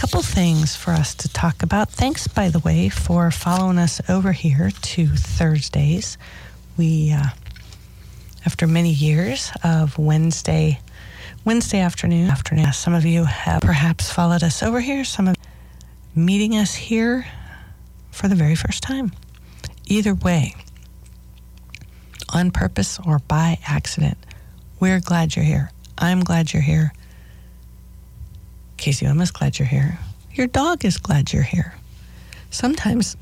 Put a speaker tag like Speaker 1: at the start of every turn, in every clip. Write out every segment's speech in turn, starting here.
Speaker 1: couple things for us to talk about. Thanks, by the way, for following us over here to Thursdays. We, uh, after many years of Wednesday, Wednesday afternoon, afternoon, some of you have perhaps followed us over here. Some of meeting us here for the very first time. Either way, on purpose or by accident, we're glad you're here. I'm glad you're here. KZUM is glad you're here. Your dog is glad you're here. Sometimes,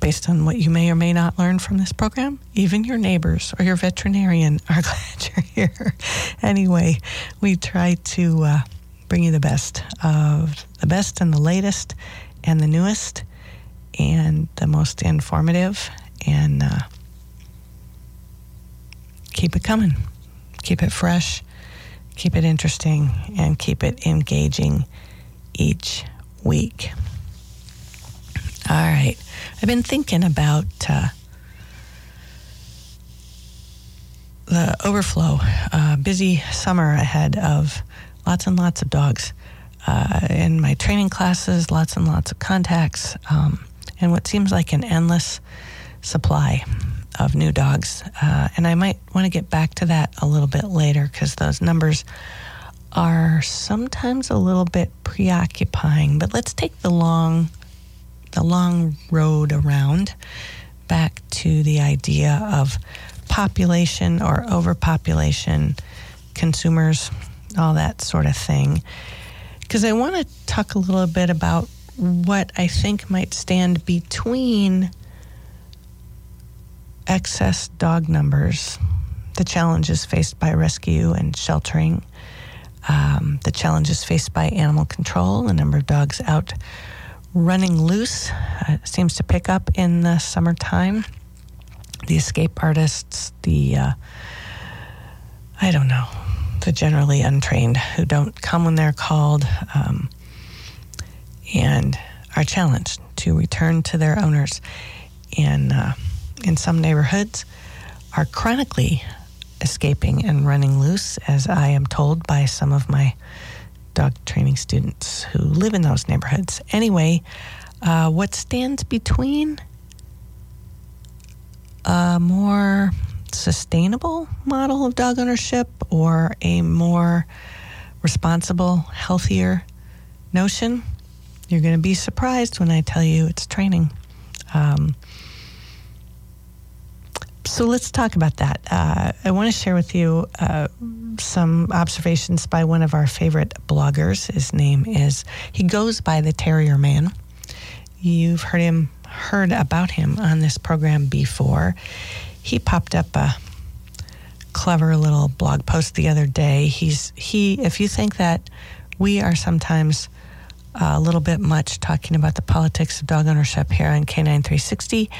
Speaker 1: based on what you may or may not learn from this program, even your neighbors or your veterinarian are glad you're here. anyway, we try to uh, bring you the best of the best and the latest and the newest and the most informative and uh, keep it coming. Keep it fresh, keep it interesting, and keep it engaging each week. All right. I've been thinking about uh, the overflow, uh, busy summer ahead of lots and lots of dogs. Uh, in my training classes, lots and lots of contacts, um, and what seems like an endless supply of new dogs. Uh, and I might want to get back to that a little bit later because those numbers are sometimes a little bit preoccupying. But let's take the long, the long road around back to the idea of population or overpopulation, consumers, all that sort of thing. Because I want to talk a little bit about what I think might stand between excess dog numbers, the challenges faced by rescue and sheltering, um, the challenges faced by animal control, the number of dogs out running loose uh, seems to pick up in the summertime. The escape artists, the, uh, I don't know, the generally untrained who don't come when they're called um, and are challenged to return to their owners. And uh, in some neighborhoods are chronically escaping and running loose, as I am told by some of my dog training students who live in those neighborhoods. Anyway, uh, what stands between a more sustainable model of dog ownership or a more responsible, healthier notion? You're going to be surprised when I tell you it's training. Um, so let's talk about that. Uh, I want to share with you uh, some observations by one of our favorite bloggers. His name is, he goes by the Terrier Man. You've heard him, heard about him on this program before. He popped up a clever little blog post the other day. He's, he, if you think that we are sometimes a little bit much talking about the politics of dog ownership here on Canine 360,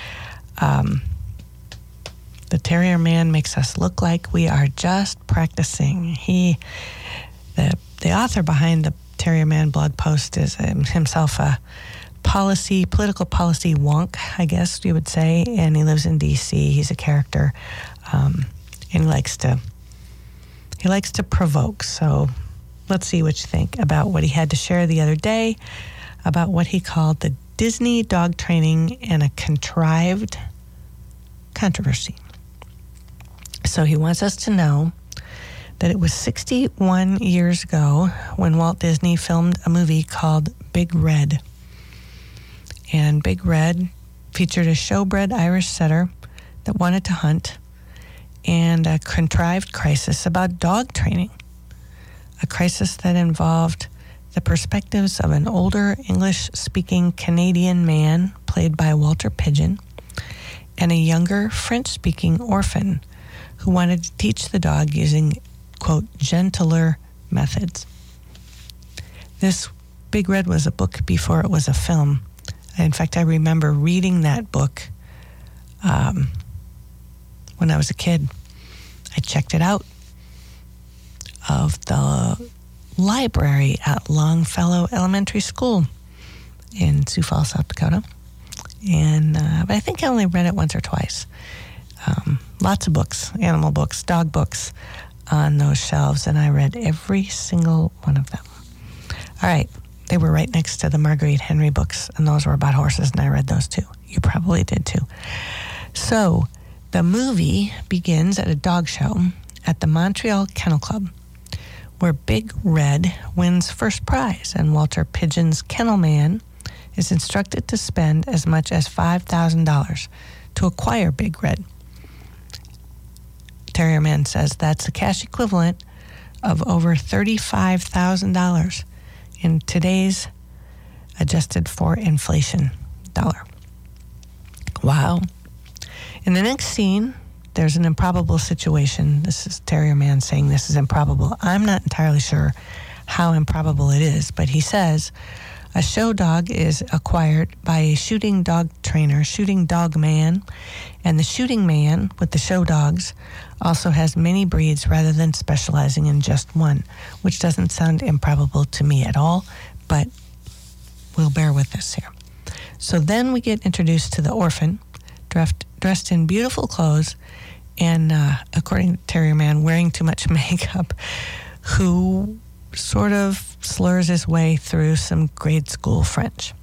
Speaker 1: um, the Terrier Man makes us look like we are just practicing. He, the the author behind the Terrier Man blog post is himself a policy, political policy wonk, I guess you would say, and he lives in D.C. He's a character, um, and he likes to he likes to provoke. So let's see what you think about what he had to share the other day about what he called the Disney dog training and a contrived controversy. So he wants us to know that it was 61 years ago when Walt Disney filmed a movie called Big Red. And Big Red featured a showbred Irish setter that wanted to hunt and a contrived crisis about dog training. A crisis that involved the perspectives of an older English speaking Canadian man, played by Walter Pidgeon, and a younger French speaking orphan who wanted to teach the dog using, quote, gentler methods. This Big Red was a book before it was a film. In fact, I remember reading that book um, when I was a kid. I checked it out of the library at Longfellow Elementary School in Sioux Falls, South Dakota. And uh, but I think I only read it once or twice. Um, lots of books, animal books, dog books on those shelves, and I read every single one of them. All right, they were right next to the Marguerite Henry books, and those were about horses, and I read those too. You probably did too. So the movie begins at a dog show at the Montreal Kennel Club, where Big Red wins first prize, and Walter Pidgeon's kennel man is instructed to spend as much as $5,000 to acquire Big Red. Terrier Man says that's the cash equivalent of over $35,000 in today's adjusted for inflation dollar. Wow. In the next scene, there's an improbable situation. This is Terrier Man saying this is improbable. I'm not entirely sure how improbable it is, but he says a show dog is acquired by a shooting dog trainer, shooting dog man, and the shooting man with the show dogs also has many breeds rather than specializing in just one, which doesn't sound improbable to me at all, but we'll bear with this here. So then we get introduced to the orphan, dressed, dressed in beautiful clothes, and uh, according to Terrier Man, wearing too much makeup, who sort of slurs his way through some grade school French.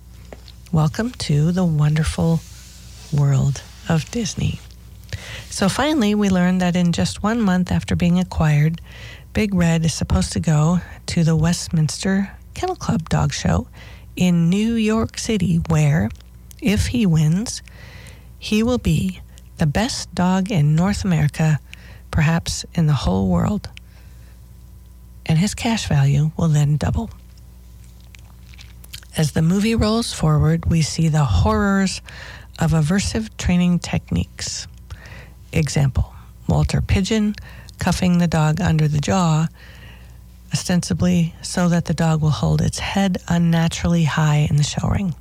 Speaker 1: Welcome to the wonderful world of Disney. So finally, we learn that in just one month after being acquired, Big Red is supposed to go to the Westminster Kennel Club dog show in New York City, where, if he wins, he will be the best dog in North America, perhaps in the whole world. And his cash value will then double. As the movie rolls forward, we see the horrors of aversive training techniques. Example Walter Pidgeon cuffing the dog under the jaw, ostensibly so that the dog will hold its head unnaturally high in the show ring.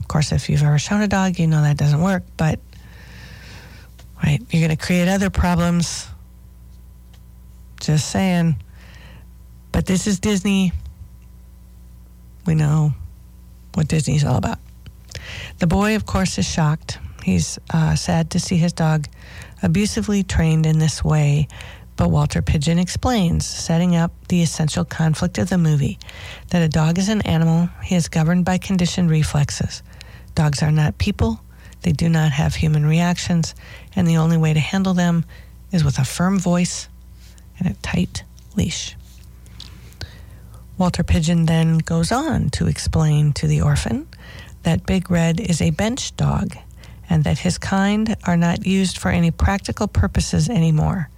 Speaker 1: Of course, if you've ever shown a dog, you know that doesn't work, but right, you're going to create other problems. Just saying. But this is Disney. We know what Disney's all about. The boy, of course, is shocked. He's uh, sad to see his dog abusively trained in this way, but Walter Pidgeon explains, setting up the essential conflict of the movie that a dog is an animal, he is governed by conditioned reflexes. Dogs are not people, they do not have human reactions, and the only way to handle them is with a firm voice and a tight leash. Walter Pidgeon then goes on to explain to the orphan that Big Red is a bench dog and that his kind are not used for any practical purposes anymore.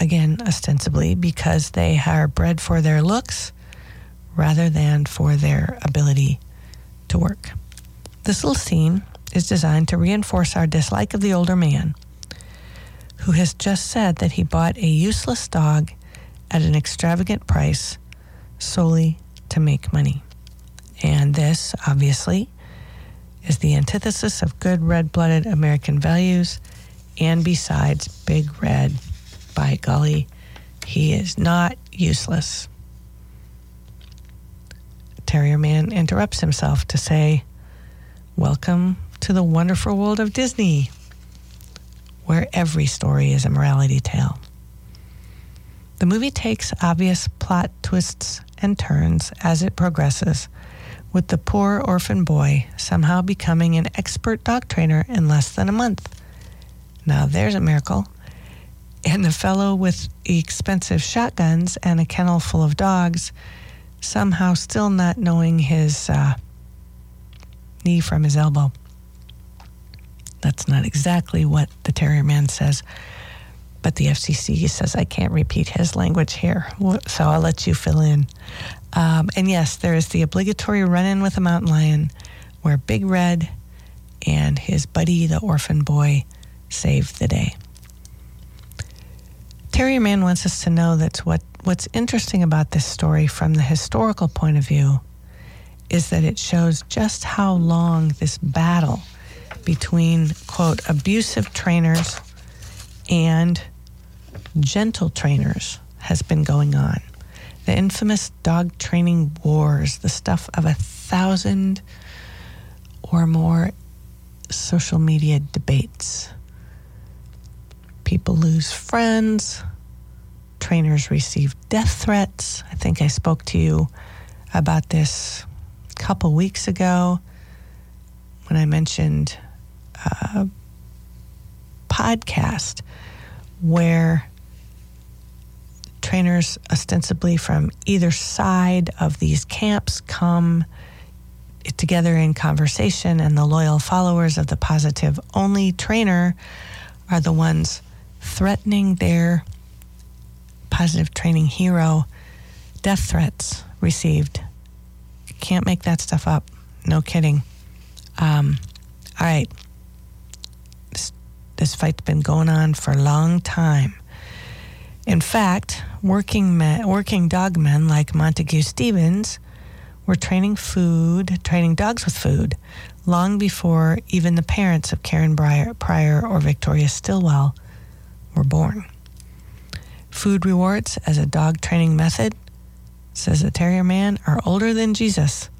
Speaker 1: Again, ostensibly because they are bred for their looks rather than for their ability to work. This little scene is designed to reinforce our dislike of the older man who has just said that he bought a useless dog at an extravagant price solely to make money. And this, obviously, is the antithesis of good red blooded American values. And besides, Big Red, by golly, he is not useless. Terrier Man interrupts himself to say, Welcome to the wonderful world of Disney, where every story is a morality tale. The movie takes obvious plot twists and turns as it progresses, with the poor orphan boy somehow becoming an expert dog trainer in less than a month. Now there's a miracle. And the fellow with expensive shotguns and a kennel full of dogs somehow still not knowing his uh, knee from his elbow. That's not exactly what the Terrier Man says, but the FCC says I can't repeat his language here, so I'll let you fill in. Um, and yes, there is the obligatory run in with a mountain lion where Big Red and his buddy, the orphan boy, save the day. Terrier Man wants us to know that what, what's interesting about this story from the historical point of view is that it shows just how long this battle between, quote, abusive trainers and gentle trainers has been going on. The infamous dog training wars, the stuff of a thousand or more social media debates. People lose friends, trainers receive death threats. I think I spoke to you about this a couple weeks ago when I mentioned a podcast where trainers ostensibly from either side of these camps come together in conversation, and the loyal followers of the positive only trainer are the ones threatening their positive training hero death threats received. Can't make that stuff up. No kidding. Um, all right. This, this fight's been going on for a long time. In fact, working men, working dog men like Montague Stevens were training food, training dogs with food, long before even the parents of Karen Pryor, or Victoria Stilwell were born. Food rewards as a dog training method, says the Terrier Man, are older than Jesus,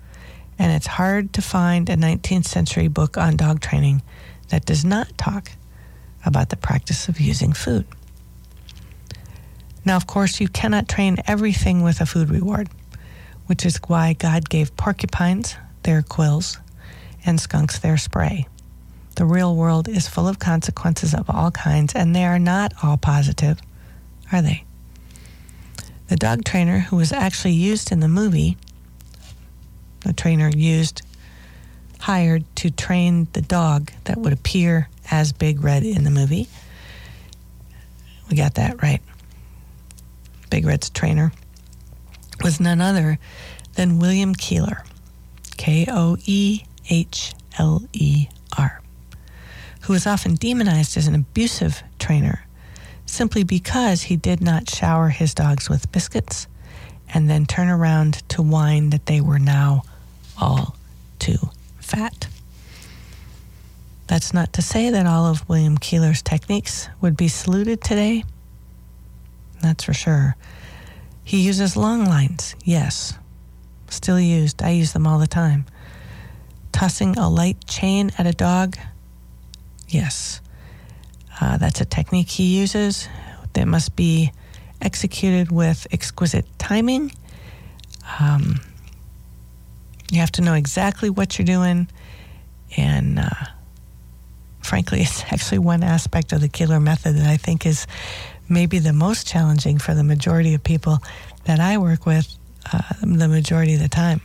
Speaker 1: and it's hard to find a 19th century book on dog training that does not talk about the practice of using food. Now, of course, you cannot train everything with a food reward which is why God gave porcupines their quills and skunks their spray. The real world is full of consequences of all kinds, and they are not all positive, are they? The dog trainer who was actually used in the movie, the trainer used, hired to train the dog that would appear as Big Red in the movie. We got that right. Big Red's trainer was none other than William Koehler, K O E H L E R, who was often demonized as an abusive trainer simply because he did not shower his dogs with biscuits and then turn around to whine that they were now all too fat. That's not to say that all of William Koehler's techniques would be saluted today. That's for sure. He uses long lines, yes. Still used. I use them all the time. Tossing a light chain at a dog, yes. Uh, that's a technique he uses that must be executed with exquisite timing. Um, you have to know exactly what you're doing. And uh, frankly, it's actually one aspect of the Koehler method that I think is maybe the most challenging for the majority of people that I work with uh, the majority of the time.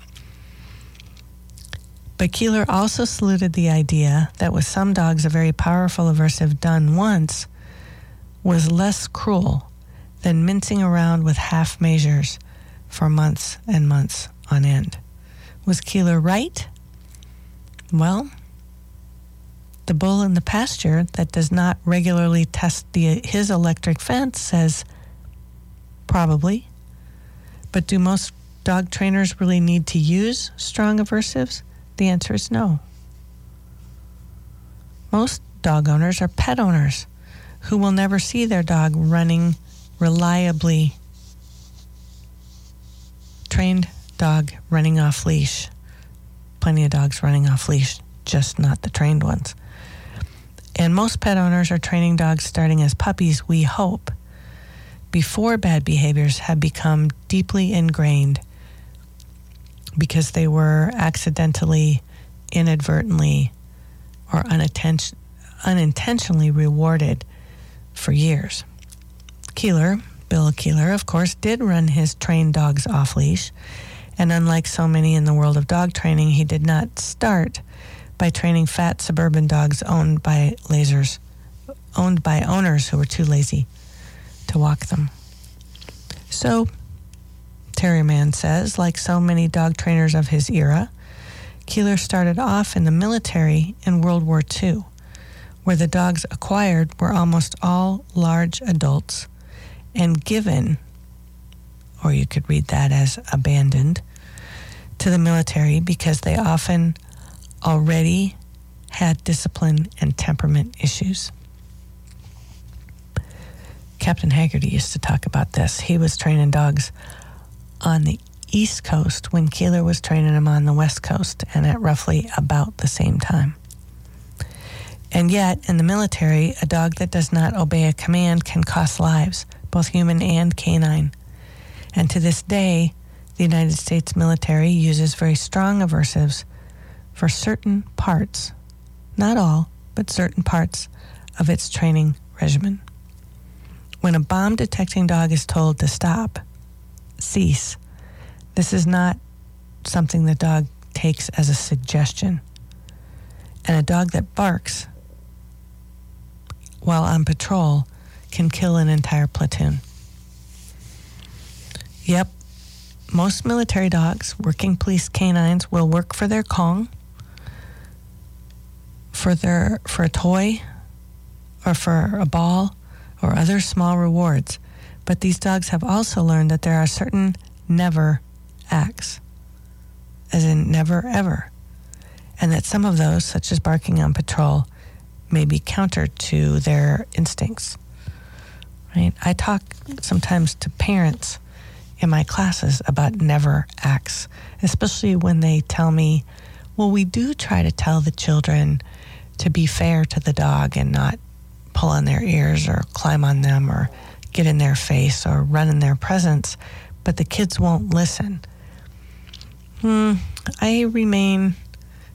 Speaker 1: But Koehler also saluted the idea that with some dogs, a very powerful aversive done once was less cruel than mincing around with half measures for months and months on end. Was Koehler right? Well, the bull in the pasture that does not regularly test the, his electric fence says, probably. But do most dog trainers really need to use strong aversives? The answer is no. Most dog owners are pet owners who will never see their dog running reliably trained dog running off leash. Plenty of dogs running off leash, just not the trained ones. And most pet owners are training dogs starting as puppies, we hope, before bad behaviors have become deeply ingrained because they were accidentally, inadvertently, or unintentionally rewarded for years. Koehler, Bill Koehler, of course, did run his trained dogs off leash, and unlike so many in the world of dog training, he did not start by training fat suburban dogs owned by lasers, owned by owners who were too lazy to walk them. So, Terrier Man says, like so many dog trainers of his era, Koehler started off in the military in World War II, where the dogs acquired were almost all large adults and given, or you could read that as abandoned, to the military because they often already had discipline and temperament issues. Captain Haggerty used to talk about this. He was training dogs on the East Coast when Koehler was training them on the West Coast and at roughly about the same time. And yet, in the military, a dog that does not obey a command can cost lives, both human and canine. And to this day, The United States military uses very strong aversives for certain parts, not all, but certain parts of its training regimen. When a bomb detecting dog is told to stop, cease, this is not something the dog takes as a suggestion. And a dog that barks while on patrol can kill an entire platoon. Yep, most military dogs, working police canines, will work for their Kong, for their for a toy, or for a ball, or other small rewards. But these dogs have also learned that there are certain never acts, as in never ever, and that some of those, such as barking on patrol, may be counter to their instincts. Right? I talk sometimes to parents in my classes about never acts, especially when they tell me, well, we do try to tell the children to be fair to the dog and not pull on their ears or climb on them or get in their face or run in their presence, but the kids won't listen. Hmm, I remain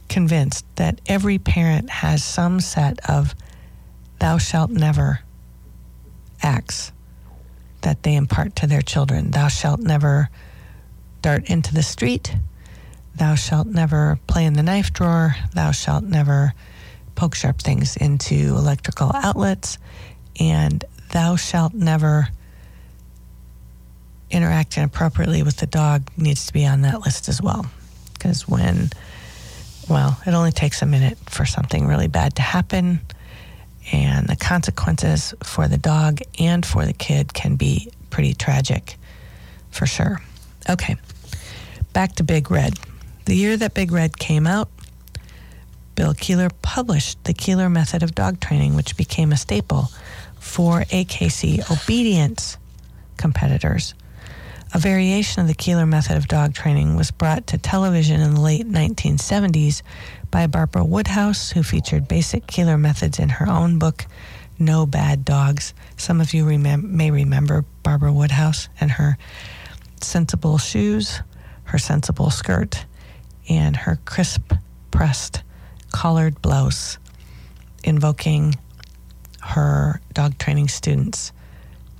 Speaker 1: convinced that every parent has some set of thou shalt never acts that they impart to their children. Thou shalt never dart into the street. Thou shalt never play in the knife drawer. Thou shalt never poke sharp things into electrical outlets. And thou shalt never interact inappropriately with the dog needs to be on that list as well. Because when, well, it only takes a minute for something really bad to happen and the consequences for the dog and for the kid can be pretty tragic for sure. Okay, back to Big Red. The year that Big Red came out, Bill Koehler published the Koehler method of dog training, which became a staple for AKC obedience competitors. A variation of the Koehler method of dog training was brought to television in the late 1970s by Barbara Woodhouse, who featured basic Koehler methods in her own book, No Bad Dogs. Some of you remem- may remember Barbara Woodhouse and her sensible shoes, her sensible skirt, and her crisp pressed collared blouse, invoking her dog training students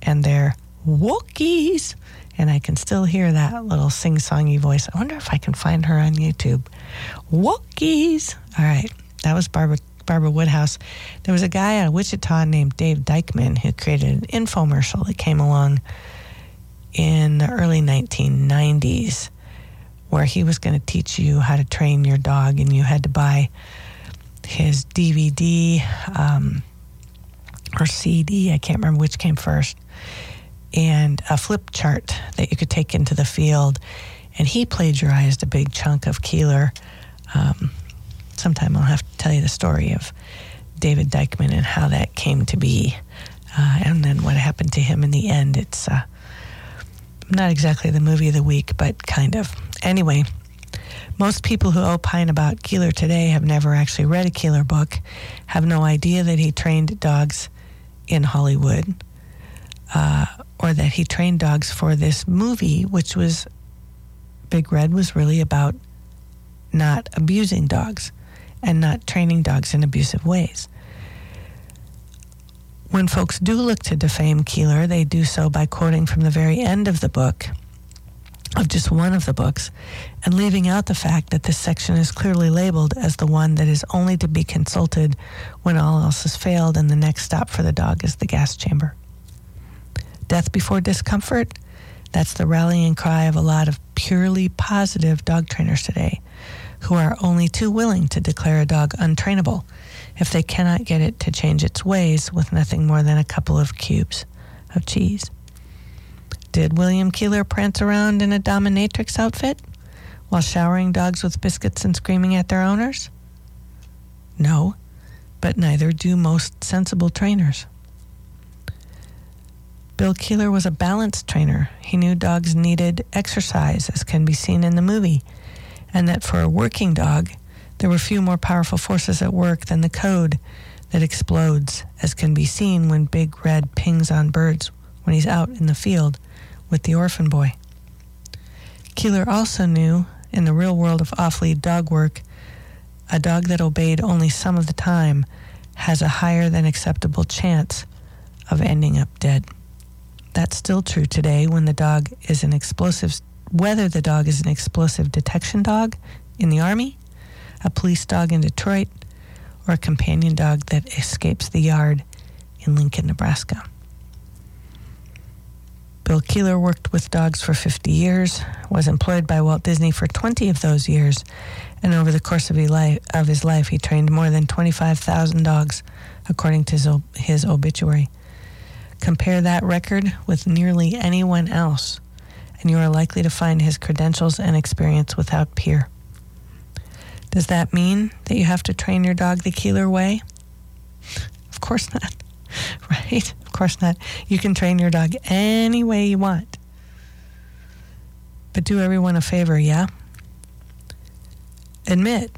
Speaker 1: and their walkies and I can still hear that little sing songy voice. I wonder if I can find her on YouTube. walkies. All right, that was Barbara Barbara Woodhouse. There was a guy out of Wichita named Dave Dykman who created an infomercial that came along in the early 1990s where he was going to teach you how to train your dog and you had to buy his DVD um, or CD. I can't remember which came first and a flip chart that you could take into the field. And he plagiarized a big chunk of Koehler. Um, sometime I'll have to tell you the story of David Dykman and how that came to be, uh, and then what happened to him in the end. It's uh, not exactly the movie of the week, but kind of. Anyway, most people who opine about Koehler today have never actually read a Koehler book, have no idea that he trained dogs in Hollywood. Uh, or that he trained dogs for this movie, which was Big Red was really about not abusing dogs and not training dogs in abusive ways. When folks do look to defame Koehler, they do so by quoting from the very end of the book, of just one of the books, and leaving out the fact that this section is clearly labeled as the one that is only to be consulted when all else has failed and the next stop for the dog is the gas chamber. Death before discomfort, that's the rallying cry of a lot of purely positive dog trainers today who are only too willing to declare a dog untrainable if they cannot get it to change its ways with nothing more than a couple of cubes of cheese. Did William Koehler prance around in a dominatrix outfit while showering dogs with biscuits and screaming at their owners? No, but neither do most sensible trainers. Bill Koehler was a balance trainer. He knew dogs needed exercise, as can be seen in the movie, and that for a working dog, there were few more powerful forces at work than the code that explodes, as can be seen when Big Red pings on birds when he's out in the field with the orphan boy. Koehler also knew in the real world of off lead dog work, a dog that obeyed only some of the time has a higher than acceptable chance of ending up dead. That's still true today when the dog is an explosive, whether the dog is an explosive detection dog in the Army, a police dog in Detroit, or a companion dog that escapes the yard in Lincoln, Nebraska. Bill Koehler worked with dogs for 50 years, was employed by Walt Disney for 20 of those years, and over the course of his life, he trained more than 25,000 dogs, according to his, obituary. Compare that record with nearly anyone else, and you are likely to find his credentials and experience without peer. Does that mean that you have to train your dog the Koehler way? Of course not, right? Of course not. You can train your dog any way you want. But do everyone a favor, yeah? Admit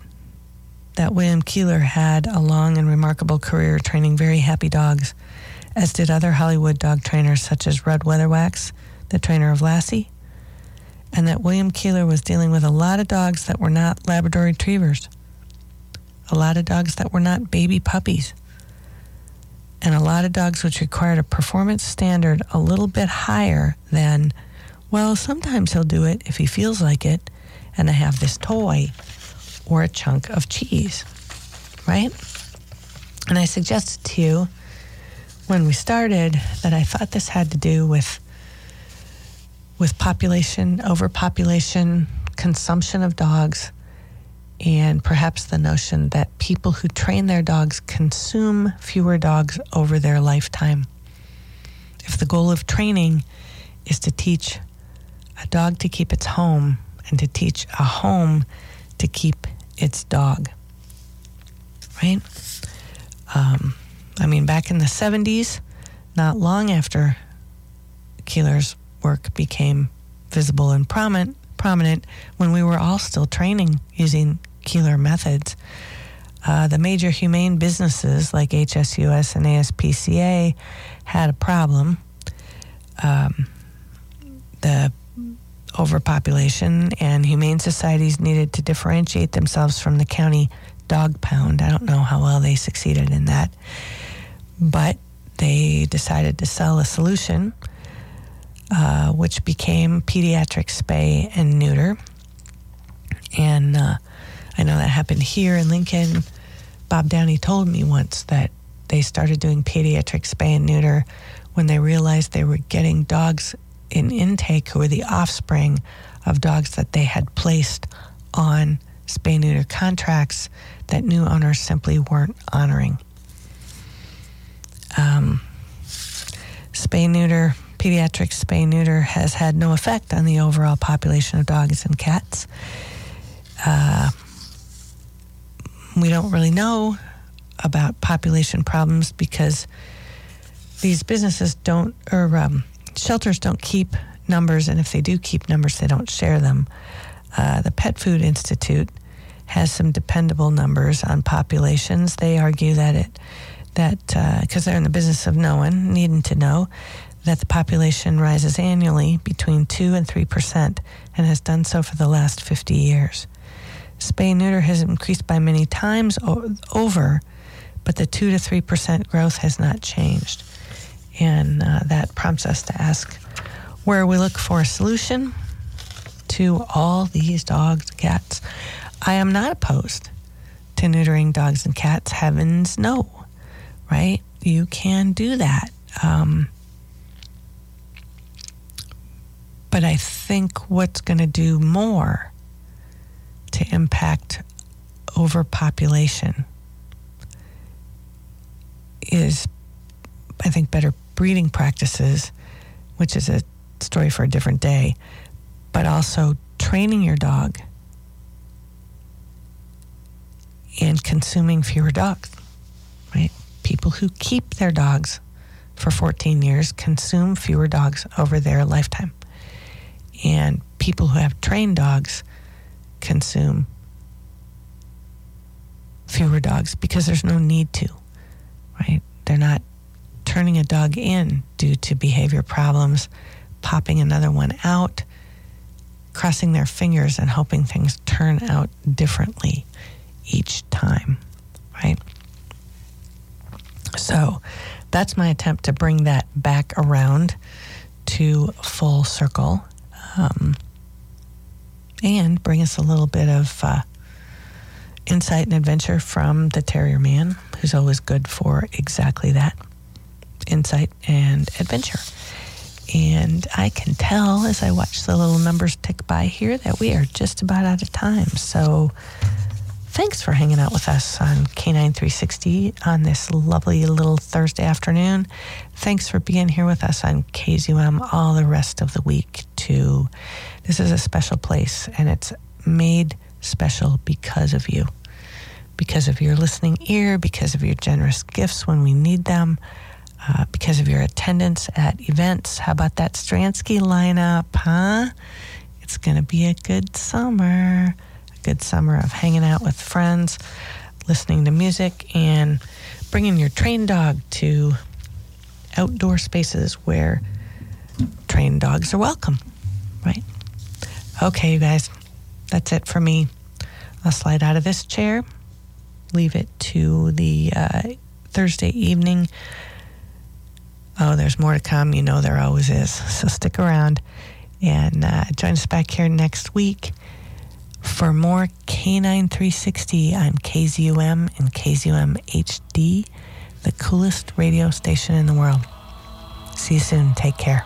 Speaker 1: that William Koehler had a long and remarkable career training very happy dogs, as did other Hollywood dog trainers such as Rudd Weatherwax, the trainer of Lassie, and that William Koehler was dealing with a lot of dogs that were not Labrador retrievers, a lot of dogs that were not baby puppies, and a lot of dogs which required a performance standard a little bit higher than, well, sometimes he'll do it if he feels like it, and I have this toy or a chunk of cheese, right? And I suggested to you when we started that I thought this had to do with with population, overpopulation, consumption of dogs, and perhaps the notion that people who train their dogs consume fewer dogs over their lifetime. If the goal of training is to teach a dog to keep its home and to teach a home to keep its dog, right? Um, I mean, back in the 70s, not long after Koehler's work became visible and prominent, prominent when we were all still training using Koehler methods. Uh, the major humane businesses like HSUS and ASPCA had a problem. Um, the overpopulation and humane societies needed to differentiate themselves from the county dog pound. I don't know how well they succeeded in that, but they decided to sell a solution uh, which became pediatric spay and neuter. And uh, I know that happened here in Lincoln. Bob Downey told me once that they started doing pediatric spay and neuter when they realized they were getting dogs in intake who were the offspring of dogs that they had placed on spay neuter contracts that new owners simply weren't honoring. Um, spay neuter pediatric spay neuter has had no effect on the overall population of dogs and cats. Uh, we don't really know about population problems because these businesses don't, or um, shelters don't keep numbers, and if they do keep numbers, they don't share them. Uh, the Pet Food Institute has some dependable numbers on populations. They argue that it that because uh, they're in the business of knowing, needing to know, that the population rises annually between 2 and 3 percent and has done so for the last 50 years. Spay neuter has increased by many times o- over, but the 2 to 3 percent growth has not changed. And uh, that prompts us to ask where we look for a solution to all these dogs and cats. I am not opposed to neutering dogs and cats. Heavens, no, right? You can do that. Um, But I think what's going to do more to impact overpopulation is, I think, better breeding practices, which is a story for a different day, but also training your dog and consuming fewer dogs, right? People who keep their dogs for 14 years consume fewer dogs over their lifetime and people who have trained dogs consume fewer dogs because there's no need to, right? They're not turning a dog in due to behavior problems, popping another one out. crossing their fingers and hoping things turn out differently each time, right? So that's my attempt to bring that back around to full circle um, and bring us a little bit of uh, insight and adventure from the Terrier Man, who's always good for exactly that insight and adventure. And I can tell as I watch the little numbers tick by here that we are just about out of time. So thanks for hanging out with us on Canine 360 on this lovely little Thursday afternoon. Thanks for being here with us on KZUM all the rest of the week, too. This is a special place, and it's made special because of you, because of your listening ear, because of your generous gifts when we need them uh, because of your attendance at events. How about that Stransky lineup, huh? It's going to be a good summer, good summer of hanging out with friends, listening to music, and bringing your trained dog to outdoor spaces where trained dogs are welcome, right? Okay, you guys, that's it for me. I'll slide out of this chair, leave it to the uh, Thursday evening Oh, there's more to come. You know there always is. So stick around and uh, join us back here next week for more Canine 360 on KZUM and KZUM HD, the coolest radio station in the world. See you soon. Take care.